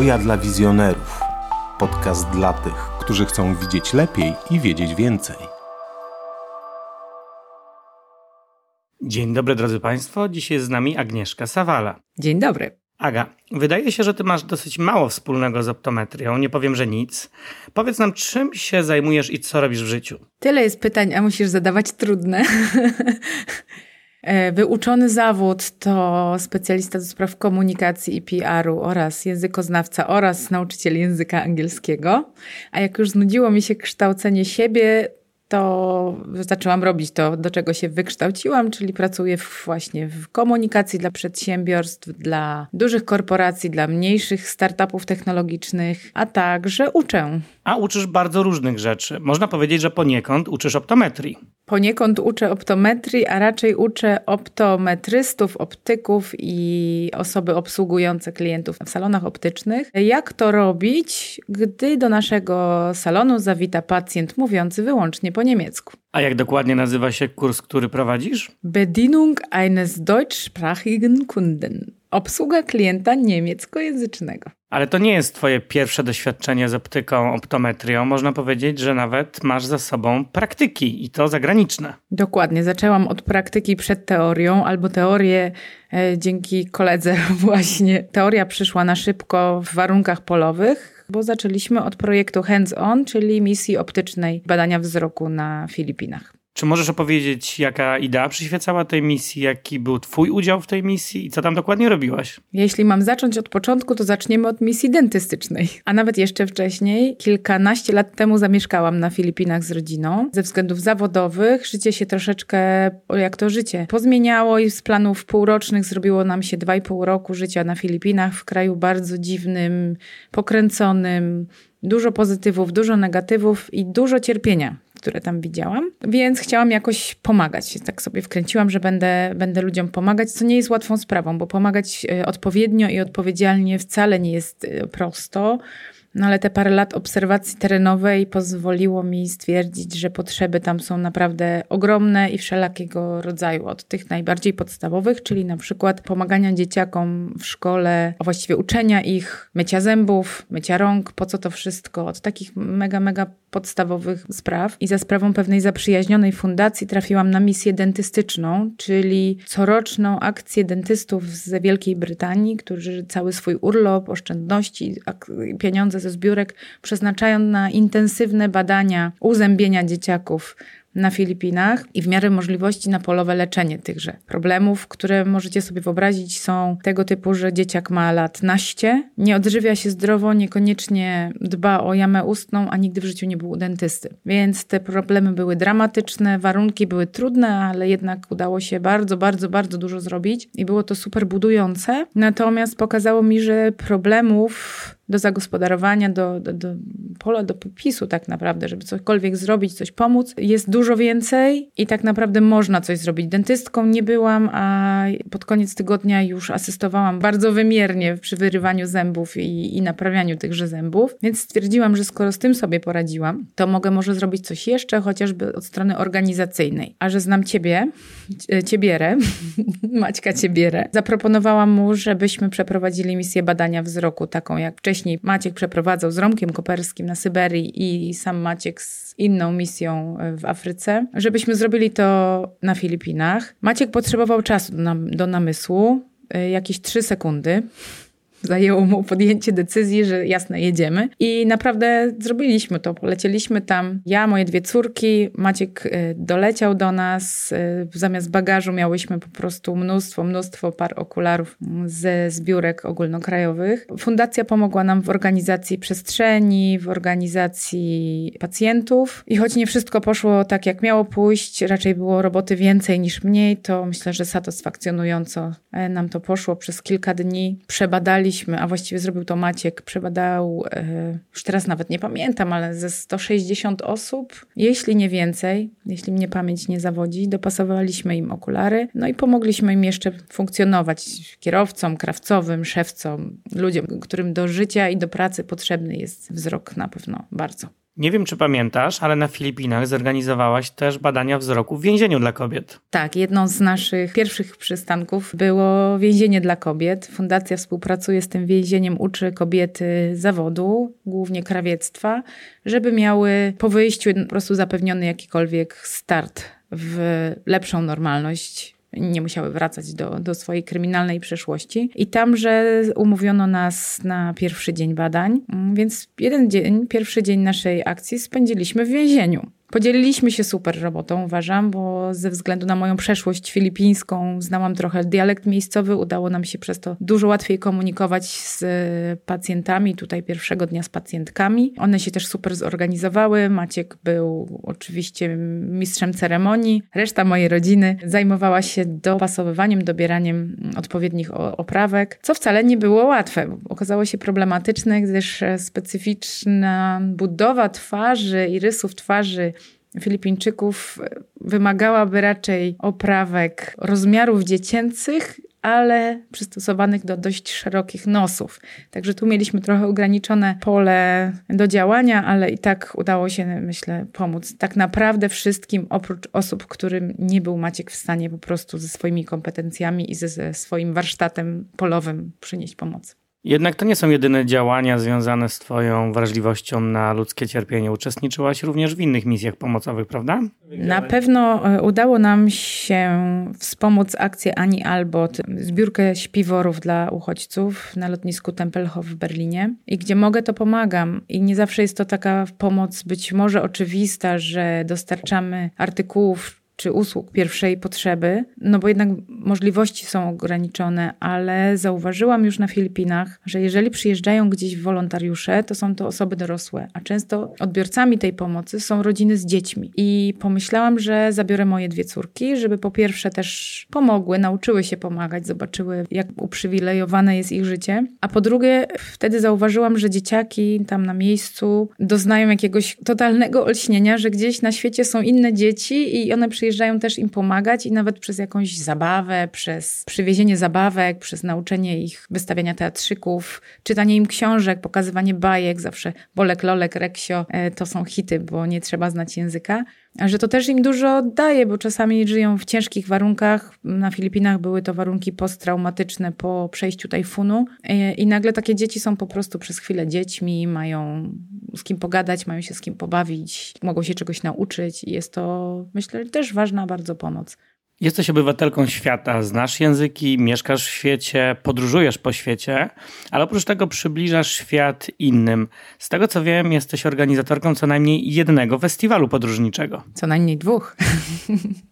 Oja dla wizjonerów. Podcast dla tych, którzy chcą widzieć lepiej i wiedzieć więcej. Dzień dobry drodzy Państwo, dzisiaj jest z nami Agnieszka Sawala. Dzień dobry. Aga, wydaje się, że ty masz dosyć mało wspólnego z optometrią, nie powiem, że nic. Powiedz nam, czym się zajmujesz i co robisz w życiu? Tyle jest pytań, a musisz zadawać trudne. E, wyuczony zawód to specjalista do spraw komunikacji i PR-u oraz językoznawca oraz nauczyciel języka angielskiego. A jak już znudziło mi się kształcenie siebie, to zaczęłam robić to, do czego się wykształciłam, czyli pracuję właśnie w komunikacji dla przedsiębiorstw, dla dużych korporacji, dla mniejszych startupów technologicznych, a także uczę. A uczysz bardzo różnych rzeczy. Można powiedzieć, że poniekąd uczysz optometrii. Poniekąd uczę optometrii, a raczej uczę optometrystów, optyków i osoby obsługujące klientów w salonach optycznych. Jak to robić, gdy do naszego salonu zawita pacjent mówiący wyłącznie po niemiecku? A jak dokładnie nazywa się kurs, który prowadzisz? Bedienung eines deutschsprachigen Kunden. Obsługa klienta niemieckojęzycznego. Ale to nie jest twoje pierwsze doświadczenie z optyką, optometrią. Można powiedzieć, że nawet masz za sobą praktyki i to zagraniczne. Dokładnie. Zaczęłam od praktyki przed teorią, albo teorię e, dzięki koledze właśnie. Teoria przyszła na szybko w warunkach polowych, bo zaczęliśmy od projektu Hands-On, czyli misji optycznej badania wzroku na Filipinach. Czy możesz opowiedzieć, jaka idea przyświecała tej misji, jaki był Twój udział w tej misji i co tam dokładnie robiłaś? Jeśli mam zacząć od początku, to zaczniemy od misji dentystycznej. A nawet jeszcze wcześniej, kilkanaście lat temu zamieszkałam na Filipinach z rodziną. Ze względów zawodowych życie się troszeczkę, jak to życie, pozmieniało i z planów półrocznych zrobiło nam się dwa i pół roku życia na Filipinach, w kraju bardzo dziwnym, pokręconym, dużo pozytywów, dużo negatywów i dużo cierpienia które tam widziałam, więc chciałam jakoś pomagać. Tak sobie wkręciłam, że będę, będę ludziom pomagać, co nie jest łatwą sprawą, bo pomagać e, odpowiednio i odpowiedzialnie wcale nie jest e, prosto. No ale te parę lat obserwacji terenowej pozwoliło mi stwierdzić, że potrzeby tam są naprawdę ogromne i wszelakiego rodzaju. Od tych najbardziej podstawowych, czyli na przykład pomagania dzieciakom w szkole, a właściwie uczenia ich mycia zębów, mycia rąk, po co to wszystko, od takich mega, mega podstawowych spraw. I za sprawą pewnej zaprzyjaźnionej fundacji trafiłam na misję dentystyczną, czyli coroczną akcję dentystów z Wielkiej Brytanii, którzy cały swój urlop, oszczędności, pieniądze ze zbiórek przeznaczają na intensywne badania uzębienia dzieciaków na Filipinach i w miarę możliwości na polowe leczenie tychże problemów, które możecie sobie wyobrazić są tego typu, że dzieciak ma lat naście, nie odżywia się zdrowo, niekoniecznie dba o jamę ustną, a nigdy w życiu nie był u dentysty. Więc te problemy były dramatyczne, warunki były trudne, ale jednak udało się bardzo, bardzo, bardzo dużo zrobić i było to super budujące. Natomiast pokazało mi, że problemów do zagospodarowania, do, do, do pola do popisu tak naprawdę, żeby cokolwiek zrobić, coś pomóc. Jest dużo więcej i tak naprawdę można coś zrobić. Dentystką nie byłam, a pod koniec tygodnia już asystowałam bardzo wymiernie przy wyrywaniu zębów i, i naprawianiu tychże zębów, więc stwierdziłam, że skoro z tym sobie poradziłam, to mogę może zrobić coś jeszcze, chociażby od strony organizacyjnej. A że znam ciebie, ciebierę, Maćka Ciebierę, zaproponowałam mu, żebyśmy przeprowadzili misję badania wzroku, taką jak wcześniej Maciek przeprowadzał z Romkiem Koperskim na Syberii i sam Maciek z inną misją w Afryce, żebyśmy zrobili to na Filipinach. Maciek potrzebował czasu do, nam, do namysłu, y, jakieś trzy sekundy zajęło mu podjęcie decyzji, że jasne, jedziemy. I naprawdę zrobiliśmy to. Polecieliśmy tam. Ja, moje dwie córki, Maciek y, doleciał do nas. Y, zamiast bagażu miałyśmy po prostu mnóstwo, mnóstwo par okularów ze zbiórek ogólnokrajowych. Fundacja pomogła nam w organizacji przestrzeni, w organizacji pacjentów. I choć nie wszystko poszło tak, jak miało pójść, raczej było roboty więcej niż mniej, to myślę, że satysfakcjonująco e, nam to poszło przez kilka dni. Przebadali a właściwie zrobił to Maciek, przebadał, e, już teraz nawet nie pamiętam, ale ze 160 osób, jeśli nie więcej, jeśli mnie pamięć nie zawodzi, dopasowaliśmy im okulary, no i pomogliśmy im jeszcze funkcjonować kierowcom, krawcowym, szewcom, ludziom, którym do życia i do pracy potrzebny jest wzrok na pewno bardzo. Nie wiem, czy pamiętasz, ale na Filipinach zorganizowałaś też badania wzroku w więzieniu dla kobiet. Tak, jedną z naszych pierwszych przystanków było więzienie dla kobiet. Fundacja współpracuje z tym więzieniem, uczy kobiety zawodu, głównie krawiectwa, żeby miały po wyjściu po prostu zapewniony jakikolwiek start w lepszą normalność nie musiały wracać do, do swojej kryminalnej przeszłości. I tamże umówiono nas na pierwszy dzień badań, więc jeden dzień, pierwszy dzień naszej akcji spędziliśmy w więzieniu. Podzieliliśmy się super robotą, uważam, bo ze względu na moją przeszłość filipińską znałam trochę dialekt miejscowy, udało nam się przez to dużo łatwiej komunikować z pacjentami, tutaj pierwszego dnia z pacjentkami. One się też super zorganizowały. Maciek był oczywiście mistrzem ceremonii, reszta mojej rodziny zajmowała się dopasowywaniem, dobieraniem odpowiednich oprawek, co wcale nie było łatwe. Okazało się problematyczne, gdyż specyficzna budowa twarzy i rysów twarzy Filipińczyków wymagałaby raczej oprawek rozmiarów dziecięcych, ale przystosowanych do dość szerokich nosów. Także tu mieliśmy trochę ograniczone pole do działania, ale i tak udało się, myślę, pomóc tak naprawdę wszystkim, oprócz osób, którym nie był Maciek w stanie po prostu ze swoimi kompetencjami i ze, ze swoim warsztatem polowym przynieść pomoc. Jednak to nie są jedyne działania związane z Twoją wrażliwością na ludzkie cierpienie. Uczestniczyłaś również w innych misjach pomocowych, prawda? Na pewno e, udało nam się wspomóc akcję Ani Albot, zbiórkę śpiworów dla uchodźców na lotnisku Tempelhof w Berlinie. I gdzie mogę, to pomagam. I nie zawsze jest to taka pomoc być może oczywista, że dostarczamy artykułów czy usług pierwszej potrzeby, no bo jednak możliwości są ograniczone, ale zauważyłam już na Filipinach, że jeżeli przyjeżdżają gdzieś wolontariusze, to są to osoby dorosłe, a często odbiorcami tej pomocy są rodziny z dziećmi. I pomyślałam, że zabiorę moje dwie córki, żeby po pierwsze też pomogły, nauczyły się pomagać, zobaczyły, jak uprzywilejowane jest ich życie, a po drugie, wtedy zauważyłam, że dzieciaki tam na miejscu doznają jakiegoś totalnego olśnienia, że gdzieś na świecie są inne dzieci i one przyjeżdżają przyjeżdżają też im pomagać i nawet przez jakąś zabawę, przez przywiezienie zabawek, przez nauczenie ich wystawiania teatrzyków, czytanie im książek, pokazywanie bajek, zawsze Bolek, Lolek, Reksio, e, to są hity, bo nie trzeba znać języka. Że to też im dużo daje, bo czasami żyją w ciężkich warunkach. Na Filipinach były to warunki posttraumatyczne po przejściu tajfunu e, i nagle takie dzieci są po prostu przez chwilę dziećmi, mają z kim pogadać, mają się z kim pobawić, mogą się czegoś nauczyć i jest to, myślę, też ważna bardzo pomoc. Jesteś obywatelką świata, znasz języki, mieszkasz w świecie, podróżujesz po świecie, ale oprócz tego przybliżasz świat innym. Z tego co wiem, jesteś organizatorką co najmniej jednego festiwalu podróżniczego. Co najmniej dwóch.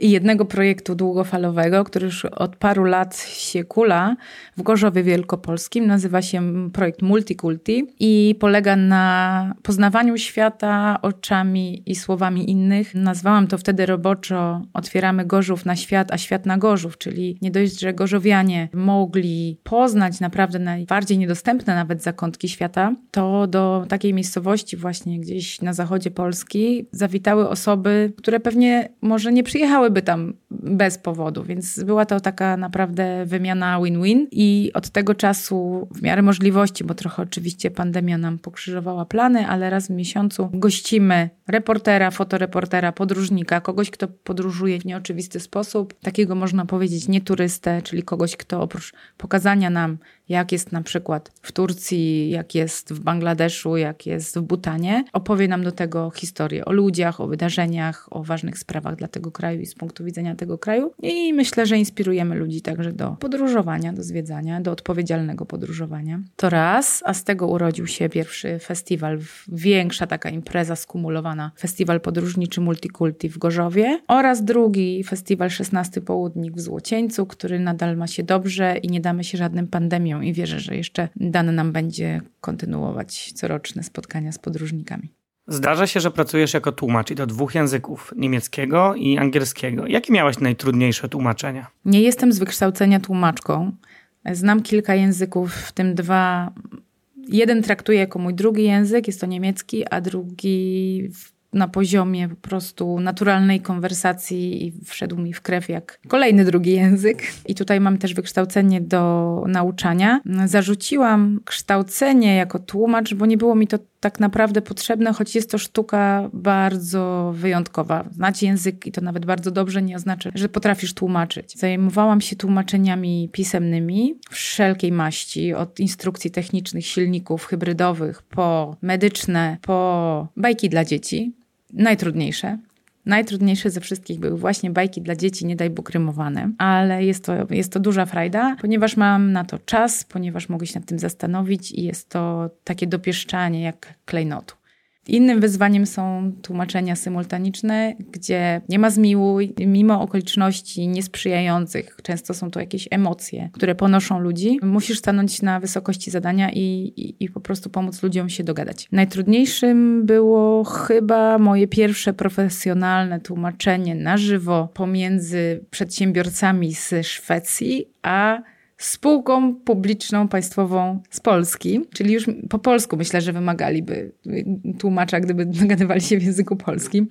i jednego projektu długofalowego, który już od paru lat się kula w Gorzowie Wielkopolskim. Nazywa się projekt Multikulti i polega na poznawaniu świata oczami i słowami innych. Nazwałam to wtedy roboczo Otwieramy Gorzów na świat, a świat na Gorzów, czyli nie dość, że gorzowianie mogli poznać naprawdę najbardziej niedostępne nawet zakątki świata, to do takiej miejscowości właśnie gdzieś na zachodzie Polski zawitały osoby, które pewnie może nie przyjechały przyjechałyby tam bez powodu, więc była to taka naprawdę wymiana win-win. I od tego czasu w miarę możliwości, bo trochę oczywiście pandemia nam pokrzyżowała plany, ale raz w miesiącu gościmy reportera, fotoreportera, podróżnika, kogoś, kto podróżuje w nieoczywisty sposób, takiego można powiedzieć nieturystę, czyli kogoś, kto oprócz pokazania nam jak jest na przykład w Turcji, jak jest w Bangladeszu, jak jest w Butanie. Opowie nam do tego historię o ludziach, o wydarzeniach, o ważnych sprawach dla tego kraju i z punktu widzenia tego kraju. I myślę, że inspirujemy ludzi także do podróżowania, do zwiedzania, do odpowiedzialnego podróżowania. To raz, a z tego urodził się pierwszy festiwal, większa taka impreza skumulowana, festiwal podróżniczy Multikulti w Gorzowie oraz drugi festiwal 16 Południk w Złocieńcu, który nadal ma się dobrze i nie damy się żadnym pandemiom i wierzę, że jeszcze dane nam będzie kontynuować coroczne spotkania z podróżnikami. Zdarza się, że pracujesz jako tłumacz i do dwóch języków, niemieckiego i angielskiego. Jakie miałaś najtrudniejsze tłumaczenia? Nie jestem z wykształcenia tłumaczką. Znam kilka języków, w tym dwa. Jeden traktuję jako mój drugi język, jest to niemiecki, a drugi na poziomie po prostu naturalnej konwersacji i wszedł mi w krew jak kolejny drugi język. I tutaj mam też wykształcenie do nauczania. Zarzuciłam kształcenie jako tłumacz, bo nie było mi to tak naprawdę potrzebne, choć jest to sztuka bardzo wyjątkowa. Znać język i to nawet bardzo dobrze nie oznacza, że potrafisz tłumaczyć. Zajmowałam się tłumaczeniami pisemnymi wszelkiej maści, od instrukcji technicznych silników hybrydowych po medyczne, po bajki dla dzieci. Najtrudniejsze, Najtrudniejsze ze wszystkich były właśnie bajki dla dzieci, nie daj Bóg rymowane, ale jest to, jest to duża frajda, ponieważ mam na to czas, ponieważ mogę się nad tym zastanowić i jest to takie dopieszczanie jak klejnotu. Innym wyzwaniem są tłumaczenia symultaniczne, gdzie nie ma zmiłuj, mimo okoliczności niesprzyjających, często są to jakieś emocje, które ponoszą ludzi. Musisz stanąć na wysokości zadania i, i, i po prostu pomóc ludziom się dogadać. Najtrudniejszym było chyba moje pierwsze profesjonalne tłumaczenie na żywo pomiędzy przedsiębiorcami z Szwecji a spółką publiczną, państwową z Polski, czyli już po polsku myślę, że wymagaliby tłumacza, gdyby dogadywali się w języku polskim.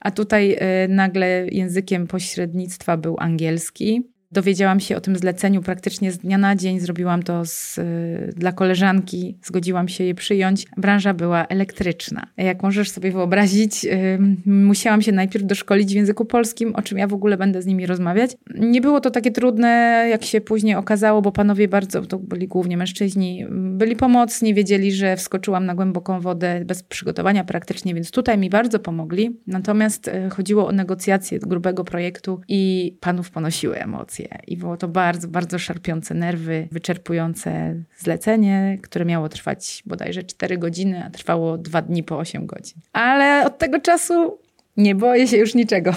A tutaj y, nagle językiem pośrednictwa był angielski. Dowiedziałam się o tym zleceniu praktycznie z dnia na dzień. Zrobiłam to z, y, dla koleżanki, zgodziłam się je przyjąć. Branża była elektryczna. Jak możesz sobie wyobrazić, y, musiałam się najpierw doszkolić w języku polskim, o czym ja w ogóle będę z nimi rozmawiać. Nie było to takie trudne, jak się później okazało, bo panowie bardzo, to byli głównie mężczyźni, byli pomocni, wiedzieli, że wskoczyłam na głęboką wodę bez przygotowania praktycznie, więc tutaj mi bardzo pomogli. Natomiast y, chodziło o negocjacje grubego projektu i panów ponosiły emocje I było to bardzo, bardzo szarpiące nerwy, wyczerpujące zlecenie, które miało trwać bodajże 4 godziny, a trwało 2 dni po 8 godzin. Ale od tego czasu nie boję się już niczego.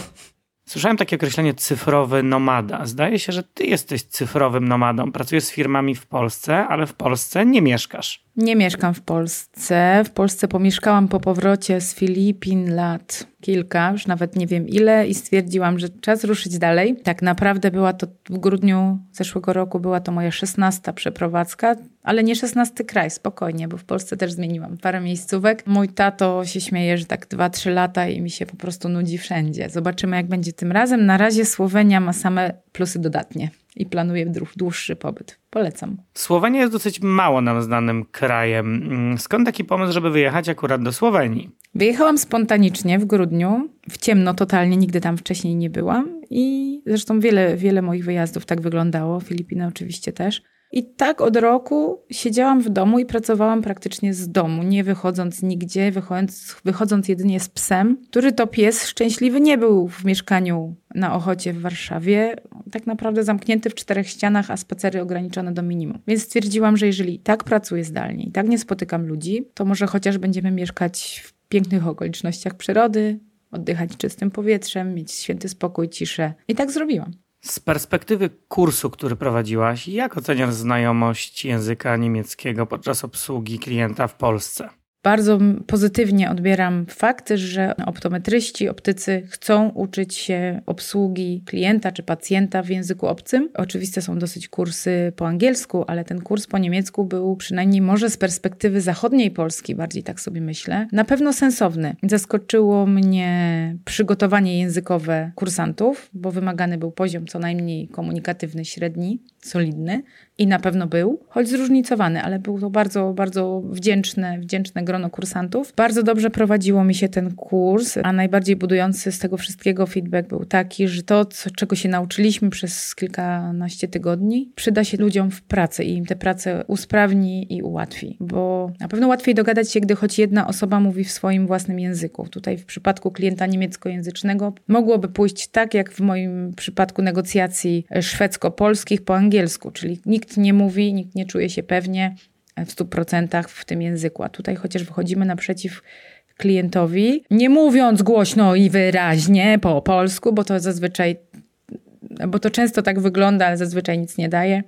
Słyszałem takie określenie cyfrowy nomada. Zdaje się, że ty jesteś cyfrowym nomadą. Pracujesz z firmami w Polsce, ale w Polsce nie mieszkasz. Nie mieszkam w Polsce. W Polsce pomieszkałam po powrocie z Filipin lat kilka, już nawet nie wiem ile, i stwierdziłam, że czas ruszyć dalej. Tak naprawdę była to w grudniu zeszłego roku, była to moja szesnasta przeprowadzka, ale nie szesnasty kraj, spokojnie, bo w Polsce też zmieniłam parę miejscówek. Mój tato się śmieje, że tak dwa, trzy lata i mi się po prostu nudzi wszędzie. Zobaczymy, jak będzie tym razem. Na razie Słowenia ma same plusy dodatnie i planuję dłuższy pobyt. Polecam. Słowenia jest dosyć mało nam znanym krajem. Mm, skąd taki pomysł, żeby wyjechać akurat do Słowenii? Wyjechałam spontanicznie w grudniu, w ciemno totalnie, nigdy tam wcześniej nie byłam i zresztą wiele, wiele moich wyjazdów tak wyglądało, Filipiny oczywiście też. I tak od roku siedziałam w domu i pracowałam praktycznie z domu, nie wychodząc nigdzie, wychodząc, wychodząc jedynie z psem, który to pies szczęśliwy nie był w mieszkaniu na Ochocie w Warszawie, tak naprawdę zamknięty w czterech ścianach, a spacery ograniczone do minimum. Więc stwierdziłam, że jeżeli tak pracuję zdalnie i tak nie spotykam ludzi, to może chociaż będziemy mieszkać w pięknych okolicznościach przyrody, oddychać czystym powietrzem, mieć święty spokój, ciszę. I tak zrobiłam. Z perspektywy kursu, który prowadziłaś, jak oceniasz znajomość języka niemieckiego podczas obsługi klienta w Polsce? Bardzo pozytywnie odbieram fakt, że optometryści, optycy chcą uczyć się obsługi klienta czy pacjenta w języku obcym. Oczywiste są dosyć kursy po angielsku, ale ten kurs po niemiecku był przynajmniej może z perspektywy zachodniej Polski, bardziej tak sobie myślę, na pewno sensowny. Zaskoczyło mnie przygotowanie językowe kursantów, bo wymagany był poziom co najmniej komunikatywny, średni, solidny i na pewno był, choć zróżnicowany, ale był to bardzo, bardzo wdzięczne, wdzięczne grono kursantów. Bardzo dobrze prowadziło mi się ten kurs, a najbardziej budujący z tego wszystkiego feedback był taki, że to, co, czego się nauczyliśmy przez kilkanaście tygodni, przyda się ludziom w pracy i im tę pracę usprawni i ułatwi, bo na pewno łatwiej dogadać się, gdy choć jedna osoba mówi w swoim własnym języku. Tutaj w przypadku klienta niemieckojęzycznego mogłoby pójść tak, jak w moim przypadku negocjacji szwedzko-polskich po angielsku, czyli nikt nie mówi, nikt nie czuje się pewnie w 100% w tym języku. A tutaj chociaż wychodzimy naprzeciw klientowi, nie mówiąc głośno i wyraźnie po polsku, bo to zazwyczaj, bo to często tak wygląda, ale zazwyczaj nic nie daje.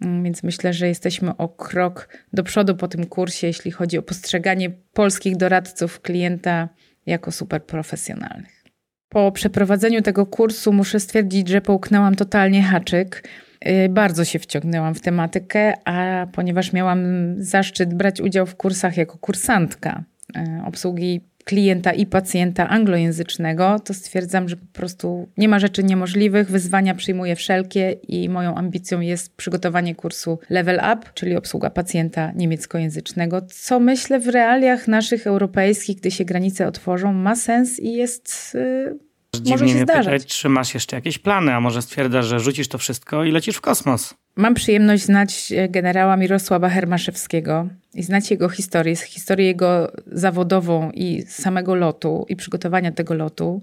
Mm, więc myślę, że jesteśmy o krok do przodu po tym kursie, jeśli chodzi o postrzeganie polskich doradców klienta jako super profesjonalnych. Po przeprowadzeniu tego kursu muszę stwierdzić, że połknęłam totalnie haczyk. Y, bardzo się wciągnęłam w tematykę, a ponieważ miałam zaszczyt brać udział w kursach jako kursantka y, obsługi klienta i pacjenta anglojęzycznego, to stwierdzam, że po prostu nie ma rzeczy niemożliwych, wyzwania przyjmuję wszelkie i moją ambicją jest przygotowanie kursu Level Up, czyli obsługa pacjenta niemieckojęzycznego, co myślę w realiach naszych europejskich, gdy się granice otworzą, ma sens i jest... Yy, Dziwnie może się mnie zdarzać. pytać, czy masz jeszcze jakieś plany, a może stwierdzasz, że rzucisz to wszystko i lecisz w kosmos. Mam przyjemność znać e, generała Mirosława Hermaszewskiego i znać jego historię, historię jego zawodową i samego lotu i przygotowania tego lotu.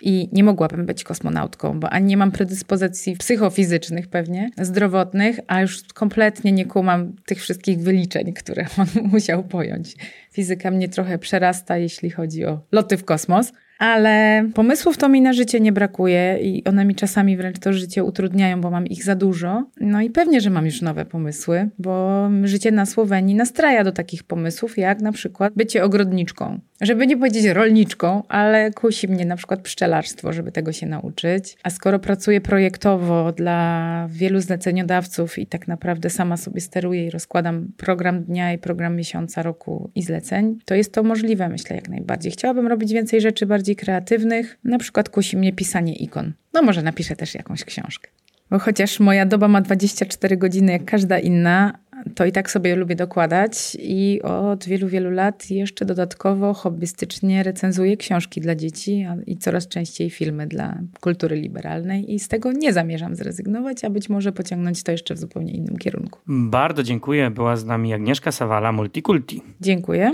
I nie mogłabym być kosmonautką, bo ani nie mam predyspozycji psychofizycznych pewnie, zdrowotnych, a już kompletnie nie kumam tych wszystkich wyliczeń, które on musiał pojąć. Fizyka mnie trochę przerasta, jeśli chodzi o loty w kosmos. Ale pomysłów to mi na życie nie brakuje i one mi czasami wręcz to życie utrudniają, bo mam ich za dużo. No i pewnie, że mam już nowe pomysły, bo życie na Słowenii nastraja do takich pomysłów, jak na przykład bycie ogrodniczką. Żeby nie powiedzieć rolniczką, ale kusi mnie na przykład pszczelarstwo, żeby tego się nauczyć. A skoro pracuję projektowo dla wielu zleceniodawców i tak naprawdę sama sobie steruję i rozkładam program dnia i program miesiąca, roku i zleceń, to jest to możliwe, myślę, jak najbardziej. Chciałabym robić więcej rzeczy bardziej kreatywnych, na przykład kusi mnie pisanie ikon. No może napiszę też jakąś książkę. Bo chociaż moja doba ma 24 godziny jak każda inna, to i tak sobie lubię dokładać i od wielu, wielu lat jeszcze dodatkowo hobbystycznie recenzuję książki dla dzieci i coraz częściej filmy dla kultury liberalnej i z tego nie zamierzam zrezygnować, a być może pociągnąć to jeszcze w zupełnie innym kierunku. Bardzo dziękuję. Była z nami Agnieszka Sawala, Multikulti. Dziękuję.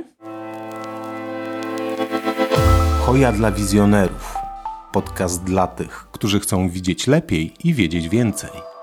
Hoja dla wizjonerów. Podcast dla tych, którzy chcą widzieć lepiej i wiedzieć więcej.